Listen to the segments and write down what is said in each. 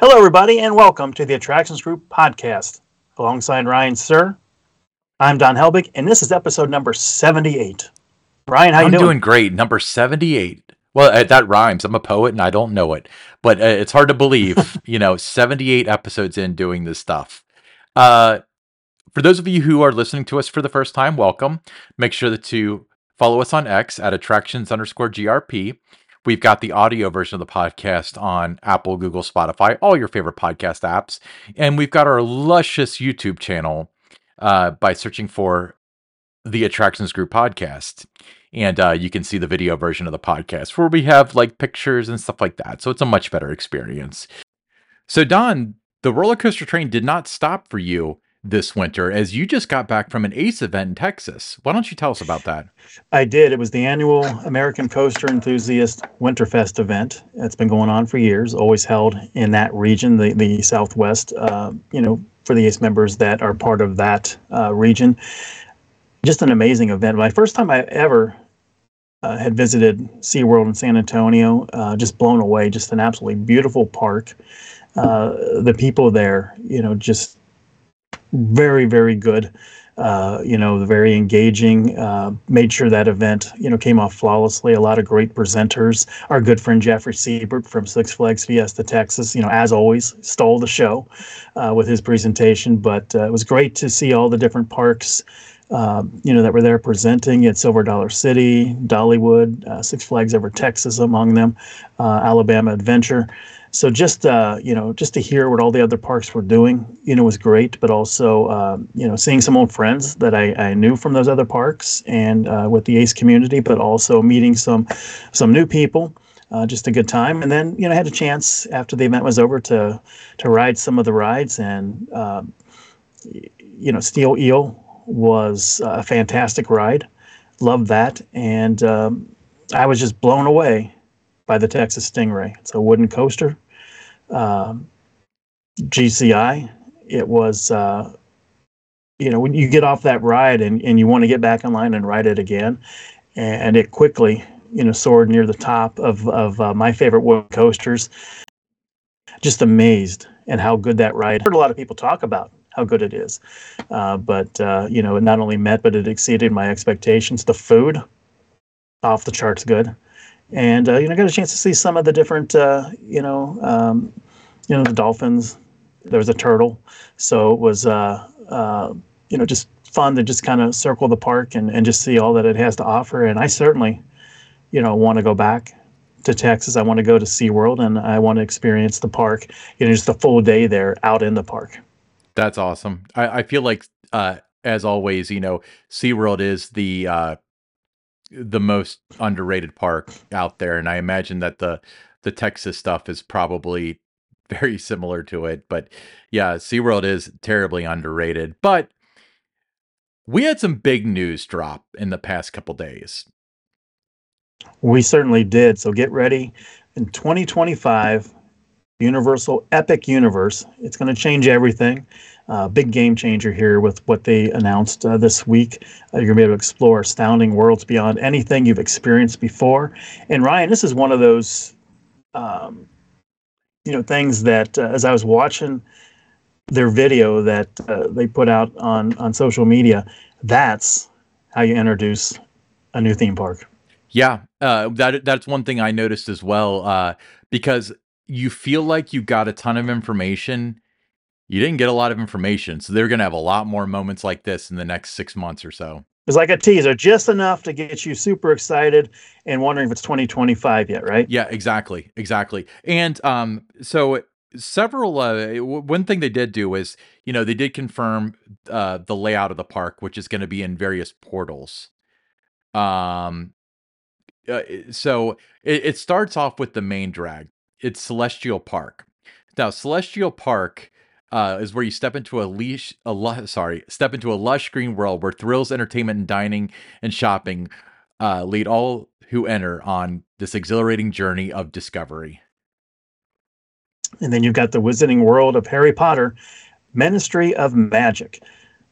Hello, everybody, and welcome to the Attractions Group podcast. Alongside Ryan Sir, I'm Don Helbig, and this is episode number 78. Ryan, how you I'm doing? doing great. Number 78. Well, uh, that rhymes. I'm a poet and I don't know it, but uh, it's hard to believe, you know, 78 episodes in doing this stuff. Uh, for those of you who are listening to us for the first time, welcome. Make sure that to follow us on X at attractions underscore GRP. We've got the audio version of the podcast on Apple, Google, Spotify, all your favorite podcast apps. And we've got our luscious YouTube channel uh, by searching for the Attractions Group podcast. And uh, you can see the video version of the podcast where we have like pictures and stuff like that. So it's a much better experience. So, Don, the roller coaster train did not stop for you this winter as you just got back from an ACE event in Texas. Why don't you tell us about that? I did. It was the annual American Coaster Enthusiast Winterfest event. It's been going on for years, always held in that region, the, the Southwest, uh, you know, for the ACE members that are part of that uh, region. Just an amazing event. My first time I ever uh, had visited SeaWorld in San Antonio, uh, just blown away. Just an absolutely beautiful park. Uh, the people there, you know, just very, very good. Uh, you know, very engaging. Uh, made sure that event, you know, came off flawlessly. A lot of great presenters. Our good friend Jeffrey Siebert from Six Flags Fiesta Texas, you know, as always, stole the show uh, with his presentation. But uh, it was great to see all the different parks, uh, you know, that were there presenting at Silver Dollar City, Dollywood, uh, Six Flags Over Texas, among them, Alabama Adventure so just uh, you know just to hear what all the other parks were doing you know was great but also uh, you know seeing some old friends that I, I knew from those other parks and uh, with the ace community but also meeting some some new people uh, just a good time. And then you know I had a chance after the event was over to to ride some of the rides and um, you know steel eel was a fantastic ride. Loved that. And um, i was just blown away by the Texas Stingray. It's a wooden coaster, um, GCI. It was, uh, you know, when you get off that ride and, and you want to get back in line and ride it again, and it quickly, you know, soared near the top of, of uh, my favorite wood coasters. Just amazed at how good that ride. I heard a lot of people talk about how good it is, uh, but uh, you know, it not only met but it exceeded my expectations. The food, off the charts good and uh, you know, got a chance to see some of the different, uh, you know, um, you know, the dolphins. There was a turtle, so it was, uh, uh you know, just fun to just kind of circle the park and, and just see all that it has to offer. And I certainly, you know, want to go back to Texas. I want to go to SeaWorld and I want to experience the park. You know, just a full day there out in the park. That's awesome. I, I feel like, uh, as always, you know, SeaWorld is the uh, the most underrated park out there, and I imagine that the the Texas stuff is probably very similar to it. But yeah, SeaWorld is terribly underrated. But we had some big news drop in the past couple days. We certainly did. So get ready. In 2025, Universal Epic Universe, it's going to change everything uh, big game changer here with what they announced uh, this week. Uh, you're going to be able to explore astounding worlds beyond anything you've experienced before. And Ryan, this is one of those, um, you know, things that uh, as I was watching their video that uh, they put out on on social media, that's how you introduce a new theme park. Yeah, uh, that that's one thing I noticed as well because you feel like you got a ton of information you didn't get a lot of information. So they're going to have a lot more moments like this in the next six months or so. It's like a teaser, just enough to get you super excited and wondering if it's 2025 yet, right? Yeah, exactly. Exactly. And um, so several, uh, one thing they did do is, you know, they did confirm uh, the layout of the park, which is going to be in various portals. Um, uh, so it, it starts off with the main drag. It's Celestial Park. Now, Celestial Park uh, is where you step into a leash, a lu- sorry, step into a lush green world where thrills, entertainment, and dining and shopping uh, lead all who enter on this exhilarating journey of discovery. And then you've got the Wizarding World of Harry Potter, Ministry of Magic.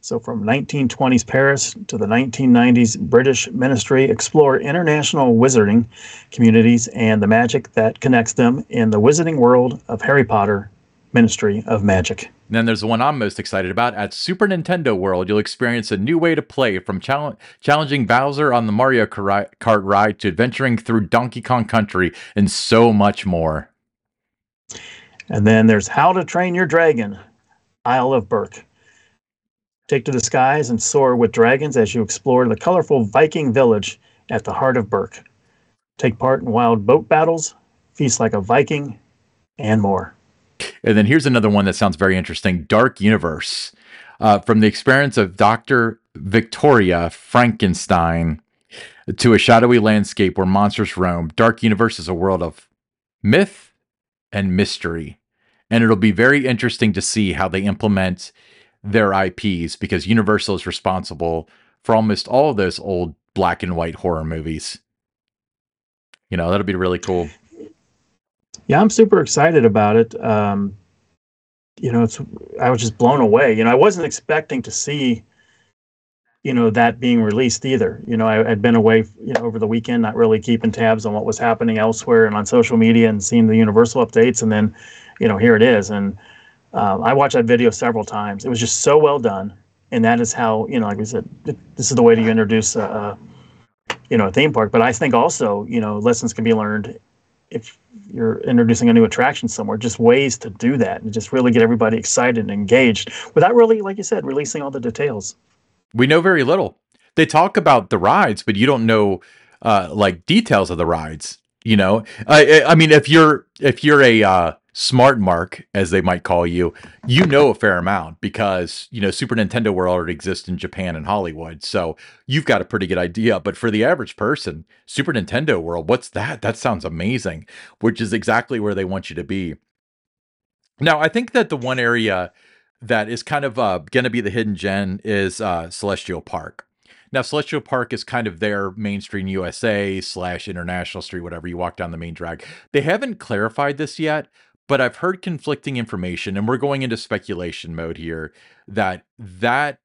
So, from 1920s Paris to the 1990s British Ministry, explore international wizarding communities and the magic that connects them in the Wizarding World of Harry Potter Ministry of Magic. And then there's the one I'm most excited about. At Super Nintendo World, you'll experience a new way to play from challenging Bowser on the Mario Kart ride to adventuring through Donkey Kong Country and so much more. And then there's How to Train Your Dragon, Isle of Berk. Take to the skies and soar with dragons as you explore the colorful Viking village at the heart of Berk. Take part in wild boat battles, feast like a Viking, and more. And then here's another one that sounds very interesting Dark Universe. Uh, from the experience of Dr. Victoria Frankenstein to a shadowy landscape where monsters roam, Dark Universe is a world of myth and mystery. And it'll be very interesting to see how they implement their IPs because Universal is responsible for almost all of those old black and white horror movies. You know, that'll be really cool. Yeah, I'm super excited about it. Um, you know, it's I was just blown away. You know, I wasn't expecting to see, you know, that being released either. You know, I had been away, you know, over the weekend, not really keeping tabs on what was happening elsewhere and on social media and seeing the Universal updates, and then, you know, here it is. And uh, I watched that video several times. It was just so well done, and that is how you know, like we said, this is the way to introduce a, a you know, a theme park. But I think also, you know, lessons can be learned if you're introducing a new attraction somewhere, just ways to do that and just really get everybody excited and engaged without really, like you said, releasing all the details. We know very little. They talk about the rides, but you don't know uh, like details of the rides. You know, I, I mean, if you're if you're a uh, smart mark, as they might call you, you know a fair amount because, you know, Super Nintendo World already exists in Japan and Hollywood. So you've got a pretty good idea. But for the average person, Super Nintendo World, what's that? That sounds amazing, which is exactly where they want you to be. Now, I think that the one area that is kind of uh, going to be the hidden gem is uh, Celestial Park. Now, Celestial Park is kind of their mainstream USA slash international street, whatever you walk down the main drag. They haven't clarified this yet, but I've heard conflicting information, and we're going into speculation mode here that that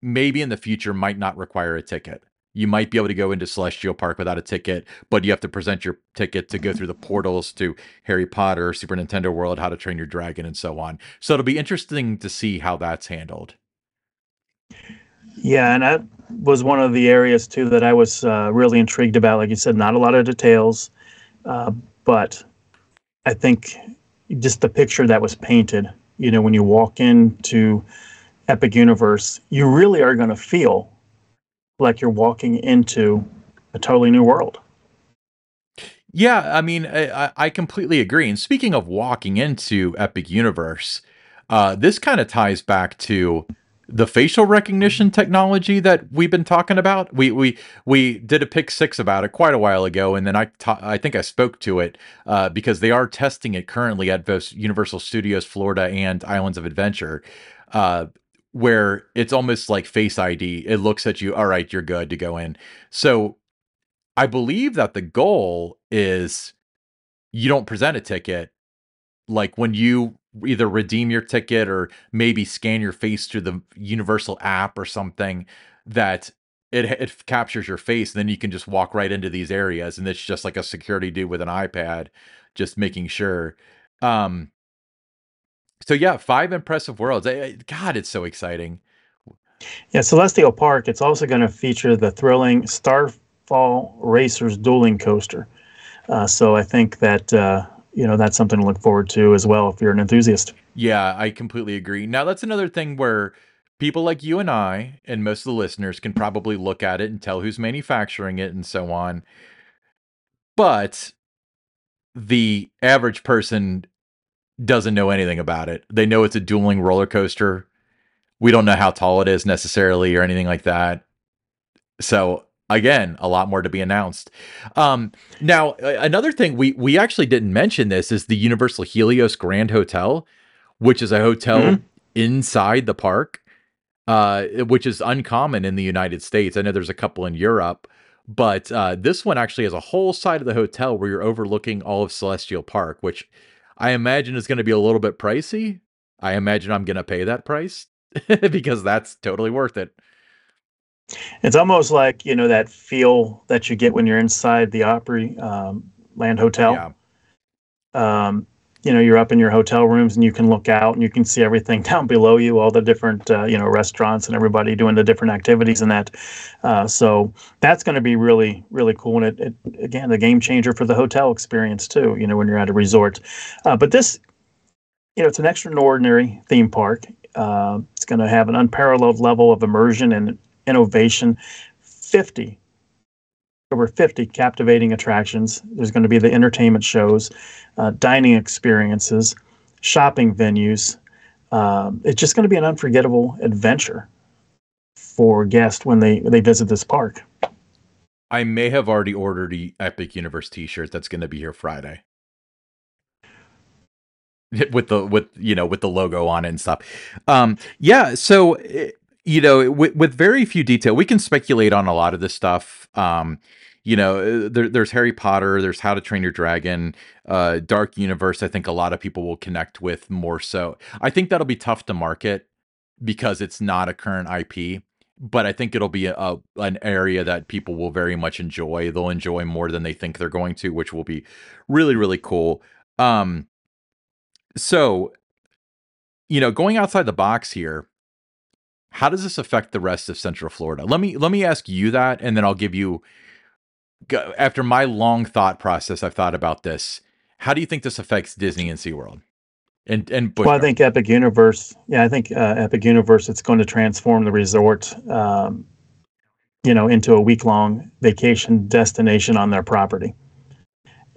maybe in the future might not require a ticket. You might be able to go into Celestial Park without a ticket, but you have to present your ticket to go through the portals to Harry Potter, Super Nintendo World, How to Train Your Dragon, and so on. So it'll be interesting to see how that's handled. Yeah, and that was one of the areas too that I was uh, really intrigued about. Like you said, not a lot of details, uh, but I think just the picture that was painted, you know, when you walk into Epic Universe, you really are going to feel like you're walking into a totally new world. Yeah, I mean, I, I completely agree. And speaking of walking into Epic Universe, uh, this kind of ties back to the facial recognition technology that we've been talking about. We we we did a pick six about it quite a while ago, and then I ta- I think I spoke to it uh, because they are testing it currently at both Universal Studios Florida and Islands of Adventure, uh, where it's almost like Face ID. It looks at you, all right, you're good to go in. So I believe that the goal is you don't present a ticket like when you either redeem your ticket or maybe scan your face through the universal app or something that it it captures your face and then you can just walk right into these areas and it's just like a security dude with an iPad just making sure um so yeah five impressive worlds god it's so exciting. Yeah celestial park it's also going to feature the thrilling starfall racers dueling coaster uh, so i think that uh, you know that's something to look forward to as well if you're an enthusiast. Yeah, I completely agree. Now that's another thing where people like you and I and most of the listeners can probably look at it and tell who's manufacturing it and so on. But the average person doesn't know anything about it. They know it's a dueling roller coaster. We don't know how tall it is necessarily or anything like that. So again a lot more to be announced. Um, now another thing we we actually didn't mention this is the universal helios grand hotel which is a hotel mm-hmm. inside the park uh, which is uncommon in the united states. I know there's a couple in europe but uh, this one actually has a whole side of the hotel where you're overlooking all of celestial park which i imagine is going to be a little bit pricey. I imagine i'm going to pay that price because that's totally worth it it's almost like you know that feel that you get when you're inside the Opry um, Land Hotel. Yeah. Um, you know you're up in your hotel rooms and you can look out and you can see everything down below you all the different uh, you know restaurants and everybody doing the different activities and that uh, so that's going to be really really cool and it, it, again the game changer for the hotel experience too you know when you're at a resort uh, but this you know it's an extraordinary theme park uh, it's going to have an unparalleled level of immersion and innovation 50 over 50 captivating attractions. There's going to be the entertainment shows, uh, dining experiences, shopping venues. Um, it's just going to be an unforgettable adventure for guests when they they visit this park. I may have already ordered the Epic Universe T-shirt that's going to be here Friday with the with you know with the logo on it and stuff. Um, yeah, so eh, you know with, with very few detail, we can speculate on a lot of this stuff. Um, you know, uh, there, there's Harry Potter, there's How to Train Your Dragon, uh, Dark Universe. I think a lot of people will connect with more so. I think that'll be tough to market because it's not a current IP, but I think it'll be a, a an area that people will very much enjoy. They'll enjoy more than they think they're going to, which will be really really cool. Um, so, you know, going outside the box here, how does this affect the rest of Central Florida? Let me let me ask you that, and then I'll give you after my long thought process, I've thought about this. How do you think this affects Disney and SeaWorld? And and Busch well, I think Epic Universe. Yeah, I think uh, Epic Universe. It's going to transform the resort, um, you know, into a week long vacation destination on their property.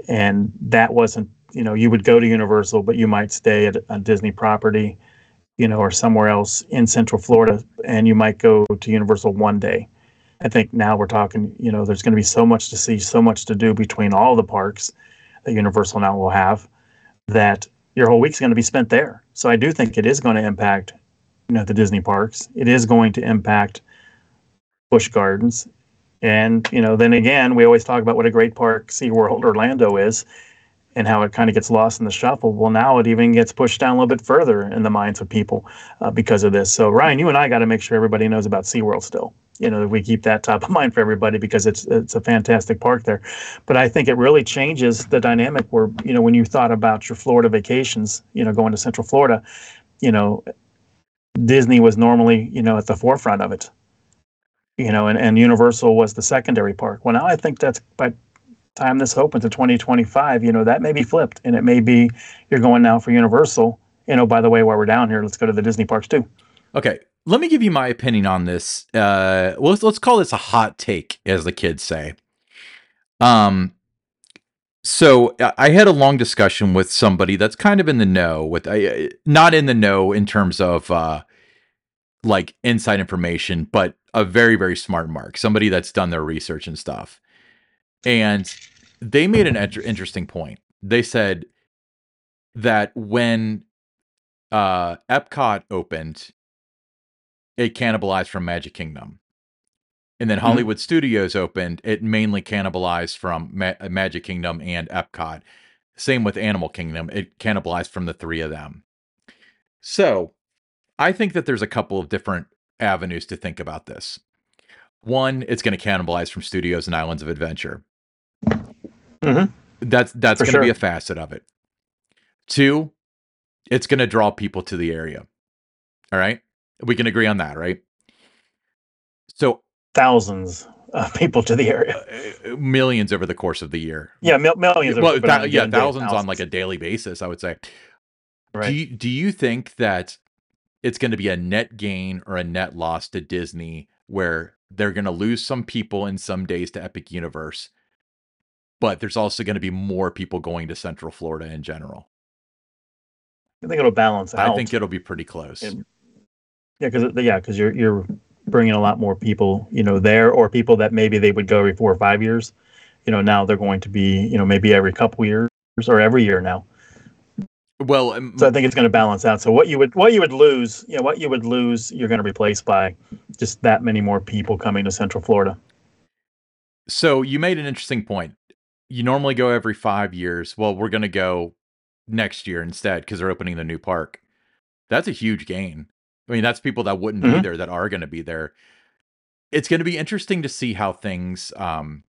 And that wasn't, you know, you would go to Universal, but you might stay at a Disney property, you know, or somewhere else in Central Florida, and you might go to Universal one day I think now we're talking, you know, there's going to be so much to see, so much to do between all the parks that Universal now will have that your whole week's going to be spent there. So I do think it is going to impact, you know, the Disney parks. It is going to impact Busch Gardens. And, you know, then again, we always talk about what a great park SeaWorld Orlando is and how it kind of gets lost in the shuffle. Well, now it even gets pushed down a little bit further in the minds of people uh, because of this. So, Ryan, you and I got to make sure everybody knows about SeaWorld still you know we keep that top of mind for everybody because it's it's a fantastic park there but i think it really changes the dynamic where you know when you thought about your florida vacations you know going to central florida you know disney was normally you know at the forefront of it you know and, and universal was the secondary park well now i think that's by time this opens in 2025 you know that may be flipped and it may be you're going now for universal you know by the way while we're down here let's go to the disney parks too okay let me give you my opinion on this. Uh, well, let's, let's call this a hot take, as the kids say. Um, so I had a long discussion with somebody that's kind of in the know with uh, not in the know in terms of uh, like inside information, but a very very smart mark, somebody that's done their research and stuff. And they made an inter- interesting point. They said that when uh, Epcot opened it cannibalized from Magic Kingdom. And then mm-hmm. Hollywood mm-hmm. Studios opened, it mainly cannibalized from Ma- Magic Kingdom and Epcot. Same with Animal Kingdom, it cannibalized from the three of them. So, I think that there's a couple of different avenues to think about this. One, it's going to cannibalize from Studios and Islands of Adventure. Mm-hmm. That's that's going to sure. be a facet of it. Two, it's going to draw people to the area. All right. We can agree on that, right? So thousands of people to the area, uh, uh, millions over the course of the year. Yeah, mil- millions. Well, th- yeah, thousands, thousands, on like a daily basis. I would say. Right. Do you, do you think that it's going to be a net gain or a net loss to Disney, where they're going to lose some people in some days to Epic Universe, but there's also going to be more people going to Central Florida in general? I think it'll balance out. I think it'll be pretty close. Yeah, because yeah, because you're you're bringing a lot more people, you know, there, or people that maybe they would go every four or five years. You know, now they're going to be, you know, maybe every couple years or every year now. Well, um, so I think it's going to balance out. So what you would what you would lose, you know, what you would lose, you're going to replace by just that many more people coming to Central Florida. So you made an interesting point. You normally go every five years. Well, we're going to go next year instead because they're opening the new park. That's a huge gain. I mean, that's people that wouldn't mm-hmm. be there that are going to be there. It's going to be interesting to see how things um,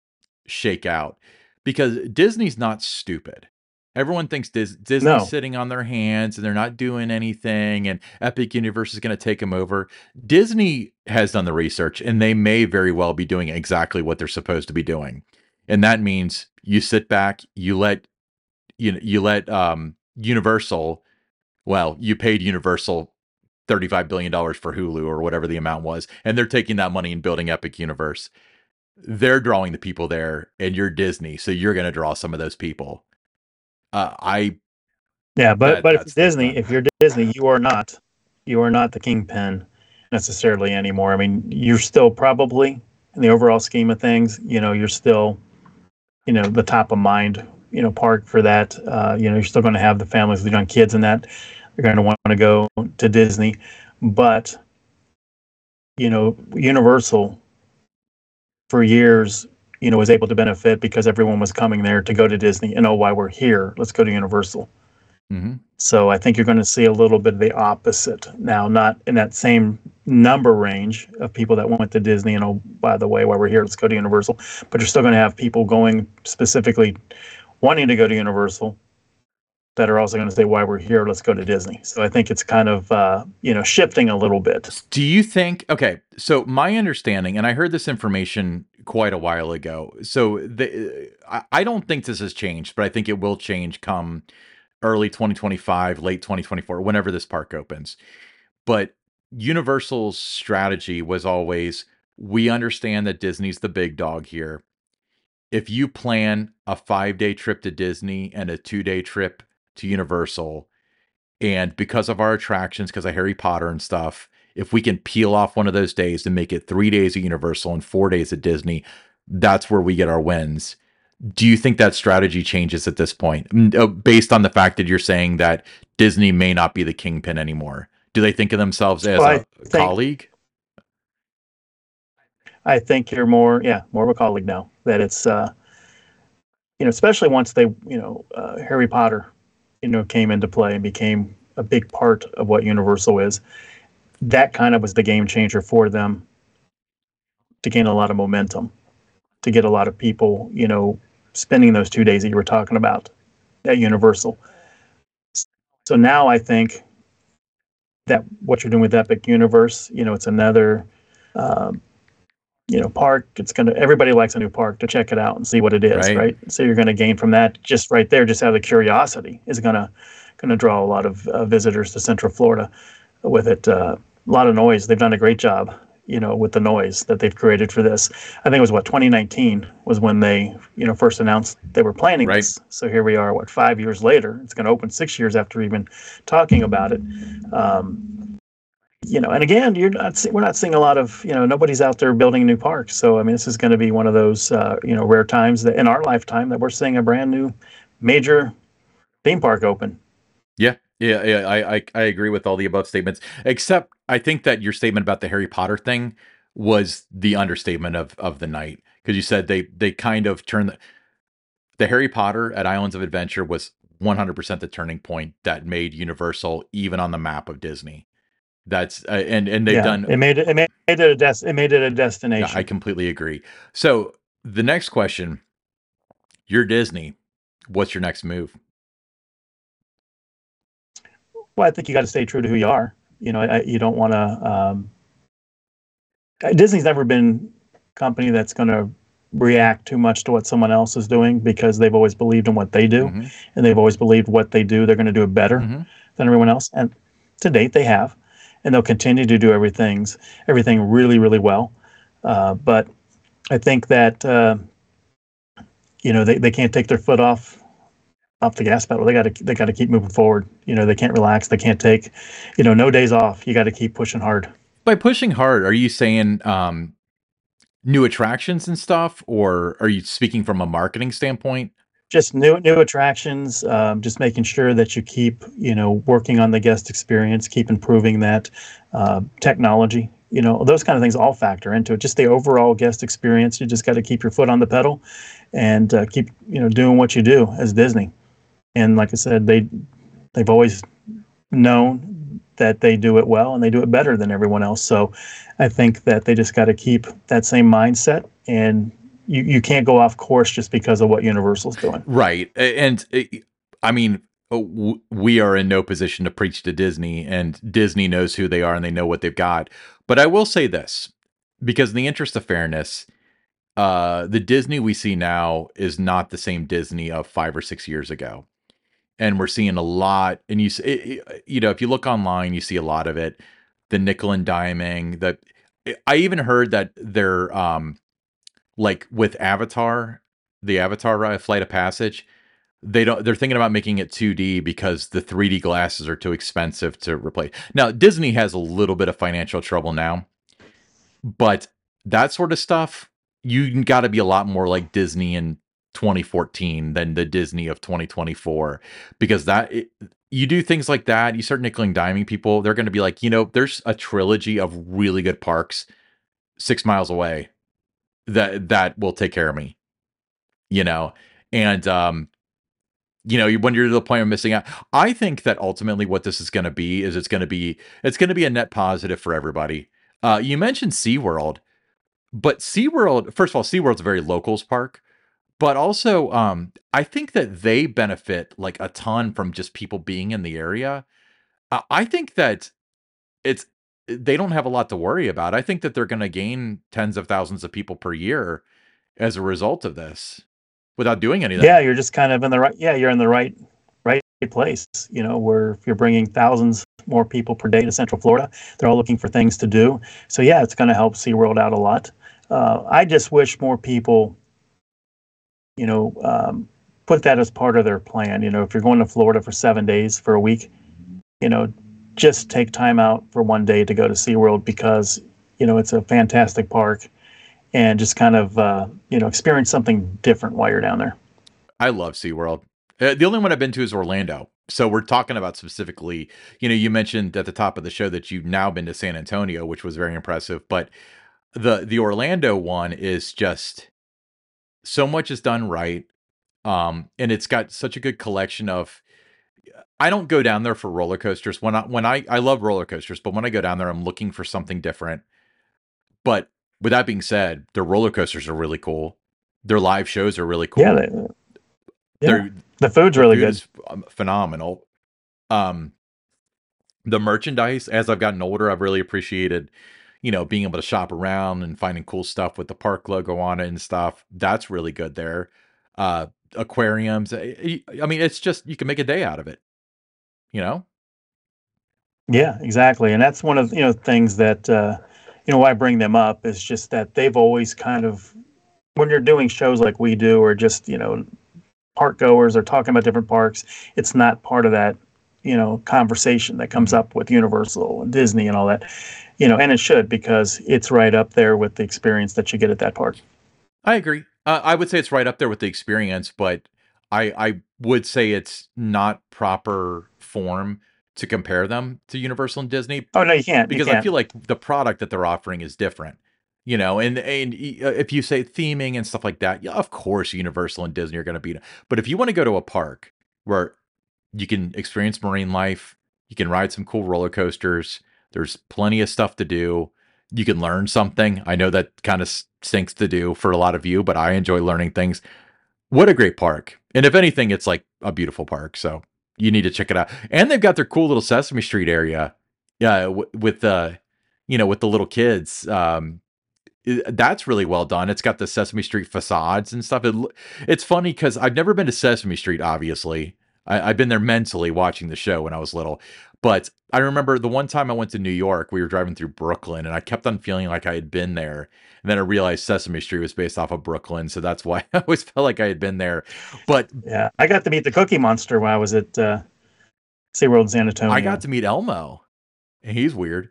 shake out because Disney's not stupid. Everyone thinks Dis- Disney's No. sitting on their hands and they're not doing anything, and Epic Universe is going to take them over. Disney has done the research, and they may very well be doing exactly what they're supposed to be doing, and that means you sit back, you let you know, you let um, Universal. Well, you paid Universal $35 billion for Hulu or whatever the amount was, and they're taking that money and building Epic Universe. They're drawing the people there, and you're Disney, so you're going to draw some of those people. Uh, I Yeah, but That- but if Disney, fun. if you're Disney, you are not you are not the kingpin necessarily anymore. I mean, you're still probably in the overall scheme of things, you know, you're still, you know, the top of mind, you know, park for that. Uh, you know, you're still going to have the families with young kids and that they're going to want to go to Disney, but you know, Universal for years, you know, was able to benefit because everyone was coming there to go to Disney and oh, why we're here, let's go to Universal. mhm. So I think you're going to see a little bit of the opposite now, not in that same number range of people that went to Disney and oh, by the way, while we're here, let's go to Universal. But you're still going to have people going specifically wanting to go to Universal that are also going to say, why we're here, let's go to Disney. So I think it's kind of uh, you know shifting a little bit. Do you think? Okay, so my understanding, and I heard this information quite a while ago. So the, I, I don't think this has changed, but I think it will change come early 2025, late 2024, whenever this park opens. But Universal's strategy was always we understand that Disney's the big dog here. If you plan a five day trip to Disney and a two day trip to Universal, and because of our attractions, because of Harry Potter and stuff, if we can peel off one of those days and make it three days at Universal and four days at Disney, that's where we get our wins. Do you think that strategy changes at this point, uh, based on the fact that you're saying that Disney may not be the kingpin anymore? Do they think of themselves as Well, a think- colleague? I think you're more, yeah, more of a colleague now. That it's, uh, you know, especially once they, you know, uh, Harry Potter, you know, came into play and became a big part of what Universal is. That kind of was the game changer for them to gain a lot of momentum, to get a lot of people, you know, spending those two days that you were talking about at Universal. So now I think that what you're doing with Epic Universe, you know, it's another. Um, you know, park. It's gonna. Everybody likes a new park to check it out and see what it is, Right. right? So you're gonna gain from that just right there, just out of the curiosity, is gonna gonna draw a lot of uh, visitors to Central Florida. With it, uh, a lot of noise. They've done a great job, you know, with the noise that they've created for this. I think it was what 2019 was when they, you know, first announced they were planning Right. this. So here we are, what five years later? It's going to open six years after even talking about it. Um, you know, and again, you're not see- we're not seeing a lot of you know nobody's out there building new parks. So I mean, this is going to be one of those uh, you know rare times that in our lifetime that we're seeing a brand new major theme park open. Yeah, yeah. I, I I agree with all the above statements, except I think that your statement about the Harry Potter thing was the understatement of of the night because you said they they kind of turned the, the Harry Potter at Islands of Adventure was 100% the turning point that made Universal even on the map of Disney. That's uh, and and they've yeah, done it made it, it made it a des- it made it a destination. Yeah, I completely agree. So the next question, you're Disney. What's your next move? Well, I think you got to stay true to who you are. You know, I, you don't want to. Um, Disney's never been a company that's going to react too much to what someone else is doing because they've always believed in what they do, Mhm, and they've always believed what they do they're going to do it better mhm. than everyone else. And to date, they have, and they'll continue to do everything's everything really, really well. Uh, but I think that uh, you know they, they can't take their foot off off the gas pedal. They got to they got to keep moving forward. You know they can't relax. They can't take you know no days off. You got to keep pushing hard. By pushing hard, are you saying um, new attractions and stuff, or are you speaking from a marketing standpoint? Just new new attractions. Um, just making sure that you keep you know working on the guest experience, keep improving that uh, technology. You know those kind of things all factor into it. Just the overall guest experience. You just got to keep your foot on the pedal, and uh, keep you know doing what you do as Disney. And like I said, they they've always known that they do it well and they do it better than everyone else. So I think that they just got to keep that same mindset and you, you can't go off course just because of what Universal's doing. Right. And uh, I mean, uh, we are in no position to preach to Disney, and Disney knows who they are and they know what they've got. But I will say this, because in the interest of fairness, uh, the Disney we see now is not the same Disney of five or six years ago, and we're seeing a lot. And you, it, you know, if you look online, you see a lot of it. The nickel and diming. That I even heard that they're um, like with Avatar, the Avatar Flight of Passage. They don't. They're thinking about making it 2D because the 3D glasses are too expensive to replace. Now Disney has a little bit of financial trouble now, but that sort of stuff you got to be a lot more like Disney in 2014 than the Disney of 2024 because that it, you do things like that you start nickel and diming people they're going to be like you know there's a trilogy of really good parks 6 miles away that that will take care of me you know? And um you know when you're to the point of missing out i think that ultimately what this is going to be is it's going to be it's going to be a net positive for everybody. Uh you mentioned SeaWorld but SeaWorld, first of all, SeaWorld's a very locals park, but also um I think that they benefit like a ton from just people being in the area. I think that it's they don't have a lot to worry about. I think that they're going to gain tens of thousands of people per year as a result of this without doing anything. Yeah, you're just kind of in the right. Yeah, you're in the right right place. You know, where you're bringing thousands more people per day to Central Florida, they're all looking for things to do. So yeah, it's going to help SeaWorld out a lot. Uh, I just wish more people, you know, um, put that as part of their plan. You know, if you're going to Florida for seven days for a week, you know, just take time out for one day to go to SeaWorld because you know it's a fantastic park, and just kind of uh, you know experience something different while you're down there. I love SeaWorld. Uh, the only one I've been to is Orlando. So we're talking about specifically, you know, you mentioned at the top of the show that you've now been to San Antonio, which was very impressive, but the the Orlando one is just so much is done right. Um and it's got such a good collection of I don't go down there for roller coasters. When I when I I love roller coasters, but when I go down there I'm looking for something different. But with that being said, their roller coasters are really cool. Their live shows are really cool. Yeah, they, yeah. The food's really food good. um, phenomenal. Um, the merchandise, as I've gotten older, I've really appreciated, you know, being able to shop around and finding cool stuff with the park logo on it and stuff. That's really good there. Uh, aquariums. I I mean, it's just you can make a day out of it. You know, Yeah, exactly. And that's one of you know things that uh, you know why I bring them up is just that they've always kind of when you're doing shows like we do or just you know park goers or talking about different parks, it's not part of that you know conversation that comes up with Universal and Disney and all that. You know, and it should because it's right up there with the experience that you get at that park. I agree. Uh, I would say it's right up there with the experience, but I I would say it's not proper form to compare them to Universal and Disney Oh no, you can't. Because I can't. feel like the product that they're offering is different. You know, and and uh, if you say theming and stuff like that, yeah, of course Universal and Disney are going to beat. But if you want to go to a park where you can experience marine life, you can ride some cool roller coasters, there's plenty of stuff to do. You can learn something. I know that kind of stinks to do for a lot of you, but I enjoy learning things. What a great park. And if anything, it's like a beautiful park. So you need to check it out. And they've got their cool little Sesame Street area. Yeah, w- with the you know, with the little kids. Um that's really well done. It's got the Sesame Street facades and stuff. It, it's funny because I've never been to Sesame Street, obviously. I, I've been there mentally watching the show when I was little. But I remember the one time I went to New York, we were driving through Brooklyn, and I kept on feeling like I had been there. And then I realized Sesame Street was based off of Brooklyn. So that's why I always felt like I had been there. But Yeah, I got to meet the Cookie Monster when I was at uh, SeaWorld in San Antonio. I got to meet Elmo, and he's weird.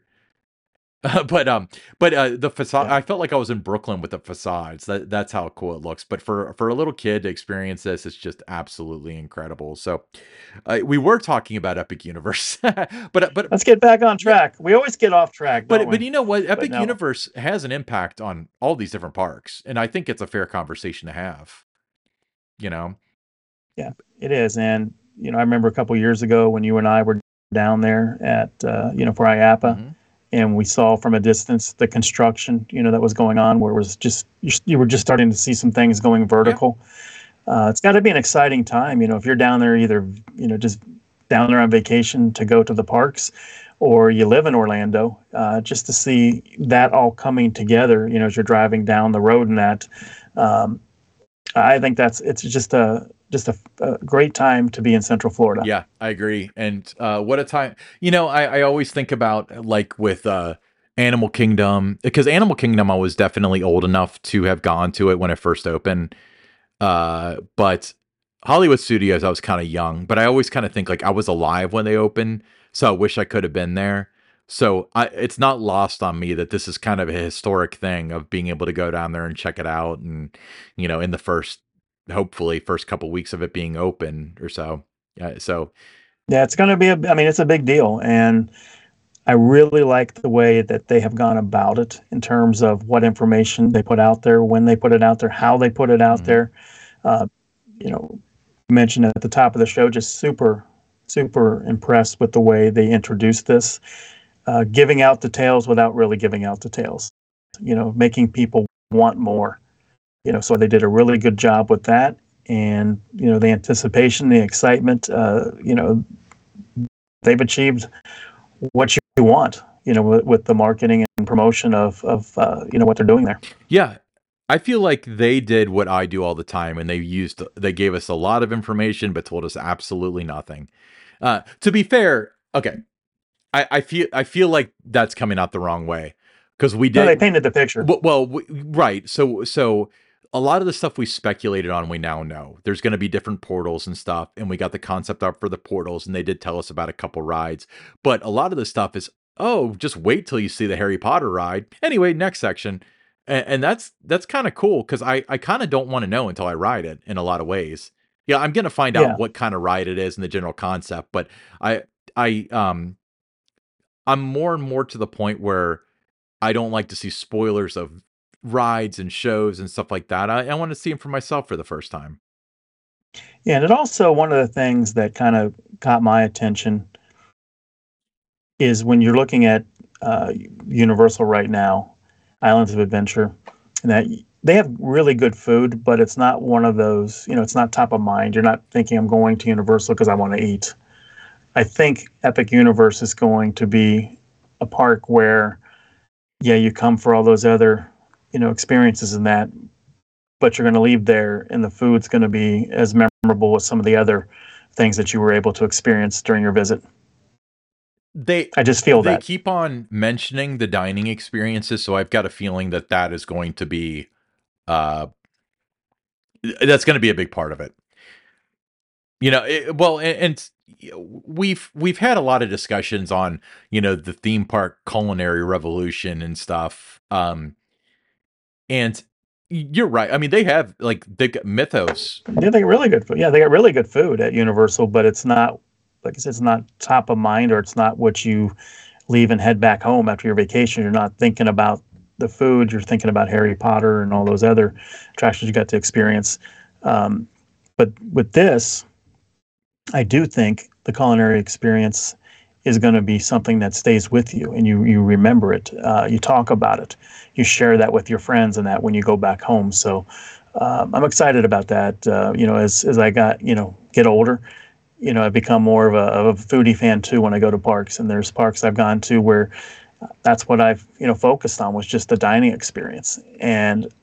but um, but uh, the facade. Yeah. I felt like I was in Brooklyn with the facades. That that's how cool it looks. But for for a little kid to experience this, it's just absolutely incredible. So, uh, we were talking about Epic Universe, but but Let's get back on track. We always get off track, but don't but you know what? Epic no. Universe has an impact on all these different parks, and I think it's a fair conversation to have. You know, Yeah, It is, and you know, I remember a couple years ago when you and I were down there at uh, you know for IAAPA, Mhm. And we saw from a distance the construction you know that was going on, where it was just you, you were just starting to see some things going vertical. uh, it's got to be an exciting time. You know, if you're down there, either you know just down there on vacation to go to the parks, or you live in Orlando, uh, just to see that all coming together. You know, as you're driving down the road and that. Um, I think that's it's just a just a, a, great time to be in Central Florida. Yeah, I agree. And uh, what a time! You know, I, I always think about like with uh, Animal Kingdom because Animal Kingdom, I was definitely old enough to have gone to it when it first opened. Uh, but Hollywood Studios, I was kind of young, but I always kind of think like I was alive when they opened, so I wish I could have been there. So I, it's not lost on me that this is kind of a historic thing of being able to go down there and check it out, and you know, in the first, hopefully, first couple weeks of it being open or so. Yeah, so yeah, it's going to be a. I mean, it's a big deal, and I really like the way that they have gone about it in terms of what information they put out there, when they put it out there, how they put it out mm-hmm. there. Uh, you know, mentioned at the top of the show, just super, super impressed with the way they introduced this uh, giving out details without really giving out details. You know, making people want more. You know, so they did a really good job with that, and you know, the anticipation, the excitement. Uh, you know, they've achieved what you want. You know, with, with the marketing and promotion of of uh, you know what they're doing there. Yeah, I feel like they did what I do all the time, and they used they gave us a lot of information, but told us absolutely nothing. Uh, to be fair, okay, I, I feel I feel like that's coming out the wrong way because we did. No, they painted the picture. Well, well we, right. So so a lot of the stuff we speculated on, we now know. There's going to be different portals and stuff, and we got the concept art for the portals, and they did tell us about a couple rides. But a lot of the stuff is, oh, just wait till you see the Harry Potter ride. Anyway, next section, and, and that's that's kind of cool because I I kind of don't want to know until I ride it in a lot of ways. Yeah, I'm gonna find out yeah. what kind of ride it is and the general concept, but I I um I'm more and more to the point where I don't like to see spoilers of rides and shows and stuff like that. I, I want to see them for myself for the first time. Yeah, and it also one of the things that kind of caught my attention is when you're looking at uh, Universal right now, Islands of Adventure, and that they have really good food, but it's not one of those. You know, it's not top of mind. You're not thinking I'm going to Universal because I want to eat. I think Epic Universe is going to be a park where, yeah, you come for all those other, you know, experiences in that, but you're going to leave there and the food's going to be as memorable as some of the other things that you were able to experience during your visit. They, I just feel they that they keep on mentioning the dining experiences, so I've got a feeling that that is going to be, uh, that's going to be a big part of it. You know, it, well, and, and we've we've had a lot of discussions on you know the theme park culinary revolution and stuff um and you're right i mean they have like they got mythos. Yeah they got really good food yeah they got really good food at universal but it's not like i said it's not top of mind or it's not what you leave and head back home after your vacation. You're not thinking about the food you're thinking about harry potter and all those other attractions you got to experience. Um, but with this I do think the culinary experience is going to be something that stays with you and you you remember it. Uh, you talk about it. You share that with your friends and that when you go back home. So um, I'm excited about that. Uh, you know, as as I got you know get older, you know I've become more of a, of a foodie fan too when I go to parks. And there's parks I've gone to where that's what I've you know focused on was just the dining experience. And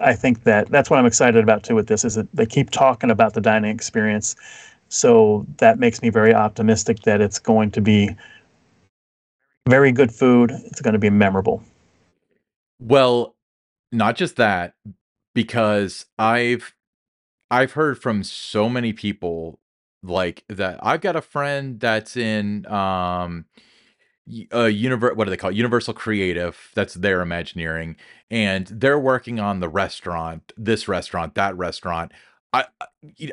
I think that that's what I'm excited about too with this is that they keep talking about the dining experience so that makes me very optimistic that it's going to be very good food. It's going to be memorable. Well, not just that, because I've I've heard from so many people like that. I've got a friend that's in um uh universe what do they call it? universal creative that's their imagineering and they're working on the restaurant this restaurant that restaurant I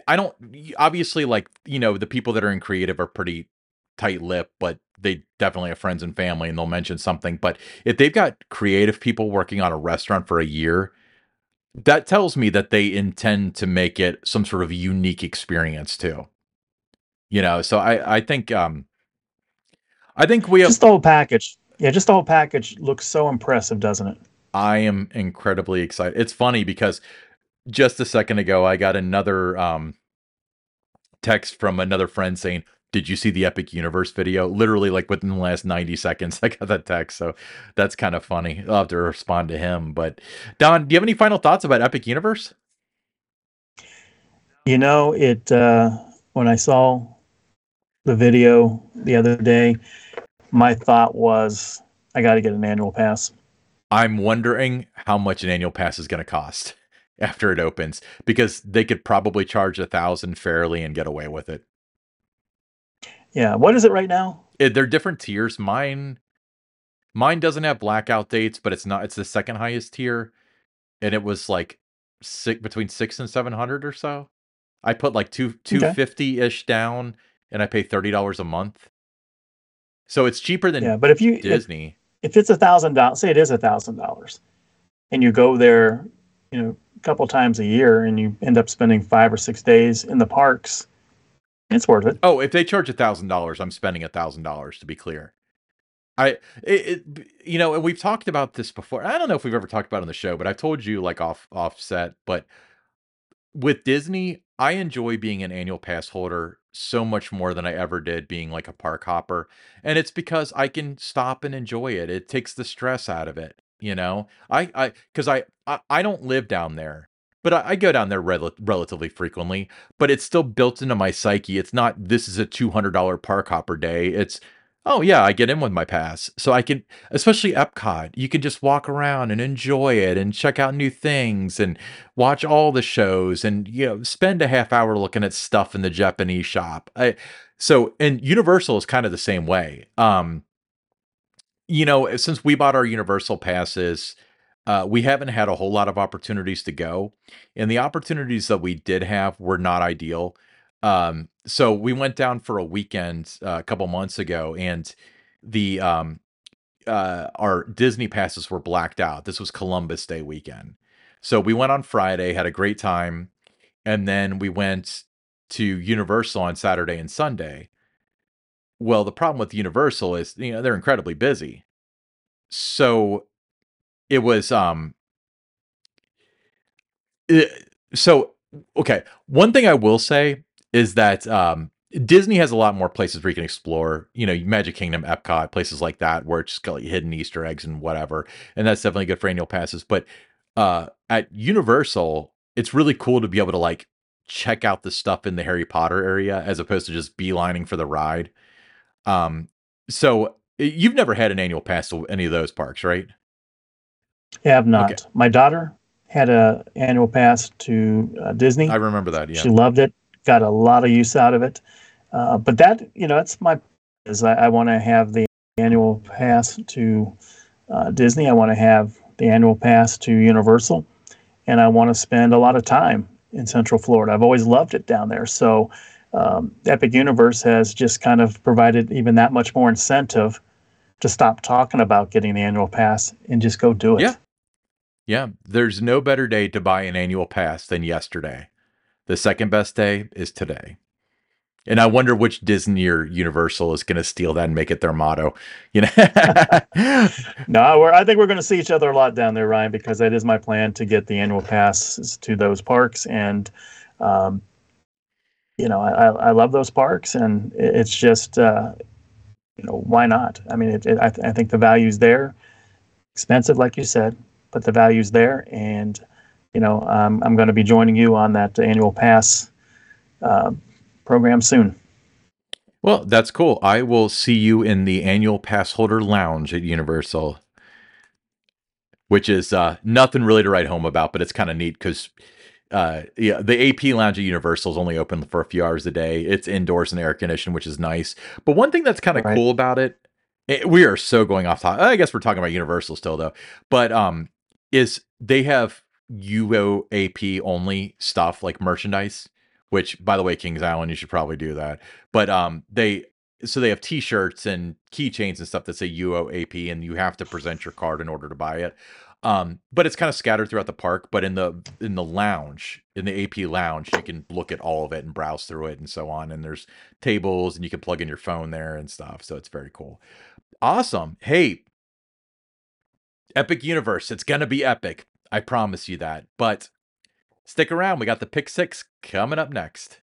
I don't obviously like you know the people that are in creative are pretty tight lip, but they definitely have friends and family and they'll mention something. But if they've got creative people working on a restaurant for a year, that tells me that they intend to make it some sort of unique experience too. You know, so I I think um I think we have just the whole package. Yeah, just the whole package looks so impressive, doesn't it? I am incredibly excited. It's funny because just a second ago, I got another um, text from another friend saying, "Did you see the Epic Universe video?" Literally, like within the last ninety seconds, I got that text. So that's kind of funny. I'll have to respond to him. But Don, do you have any final thoughts about Epic Universe? You know, it uh, when I saw the video the other day, my thought was, I got to get an annual pass. I'm wondering how much an annual pass is going to cost after it opens because they could probably charge a thousand fairly and get away with it. Yeah, what is it right now? It, they're different tiers. Mine, mine doesn't have blackout dates, but it's not. It's the second highest tier, and it was like six between six and seven hundred or so. I put like two two fifty ish down, and I pay thirty dollars a month. So it's cheaper than yeah. But if you Disney, if, if it's a thousand dollars, say it is a thousand dollars, and you go there, you know, a couple times a year, and you end up spending five or six days in the parks, it's worth it. Oh, if they charge a thousand dollars, I'm spending a thousand dollars. To be clear, I it, it, you know, and we've talked about this before. I don't know if we've ever talked about on the show, but I've told you like off offset. But with Disney, I enjoy being an annual pass holder so much more than I ever did being like a park hopper. And it's because I can stop and enjoy it. It takes the stress out of it, you know? I I cuz I, I I don't live down there. But I, I go down there rel- relatively frequently, but it's still built into my psyche. It's not this is a $200 park hopper day. It's Oh yeah, I get in with my pass. So I can especially Epcot, you can just walk around and enjoy it and check out new things and watch all the shows and you know, spend a half hour looking at stuff in the Japanese shop. I so and Universal is kind of the same way. Um you know, since we bought our Universal passes, uh, we haven't had a whole lot of opportunities to go, and the opportunities that we did have were not ideal. Um, so we went down for a weekend uh, a couple months ago, and the um, uh, our Disney passes were blacked out. This was Columbus Day weekend, so we went on Friday, had a great time, and then we went to Universal on Saturday and Sunday. Well, the problem with Universal is you know they're incredibly busy, so it was um. It, so okay, one thing I will say is that um, Disney has a lot more places where you can explore. You know, Magic Kingdom, Epcot, places like that, where it's just got like hidden Easter eggs and whatever, and that's definitely good for annual passes. But uh, at Universal, it's really cool to be able to like check out the stuff in the Harry Potter area as opposed to just beelining for the ride. Um, so you've never had an annual pass to any of those parks, right? I have not. Okay. My daughter had a annual pass to uh, Disney. I remember that. Yeah, she loved it got a lot of use out of it. Uh, but that, you know, that's my is I, I want to have the annual pass to uh, Disney. I want to have the annual pass to Universal, and I want to spend a lot of time in Central Florida. I've always loved it down there. So um, Epic Universe has just kind of provided even that much more incentive to stop talking about getting the annual pass and just go do it. Yeah. Yeah. There's no better day to buy an annual pass than yesterday. The second best day is today. And I wonder which Disney or Universal is going to steal that and make it their motto. You know, no, I think we're going to see each other a lot down there, Ryan, because that is my plan to get the annual passes to those parks. And, um, you know, I, I love those parks, and it's just, uh, you know, why not? I mean, it, it, I, th- I think the value's there. Expensive, like you said, but the value's there, and you know, um, I'm going to be joining you on that annual pass uh, program soon. Well, that's cool. I will see you in the annual pass holder lounge at Universal, which is uh, nothing really to write home about, but it's kind of neat because uh, yeah, the AP lounge at Universal is only open for a few hours a day. It's indoors and air conditioned, which is nice. But one thing that's kind of right. cool about it, it, we are so going off topic. I guess we're talking about Universal still though, but um, is they have UOAP only stuff like merchandise, which by the way, Kings Island, you should probably do that. But um they so they have t-shirts and keychains and stuff that say UOAP and you have to present your card in order to buy it. Um, but it's kind of scattered throughout the park, but in the in the lounge, in the AP lounge, you can look at all of it and browse through it and so on. And there's tables and you can plug in your phone there and stuff. So it's very cool. Awesome. Hey, Epic Universe, it's gonna be epic. I promise you that. But Stick around. We got the pick six coming up next.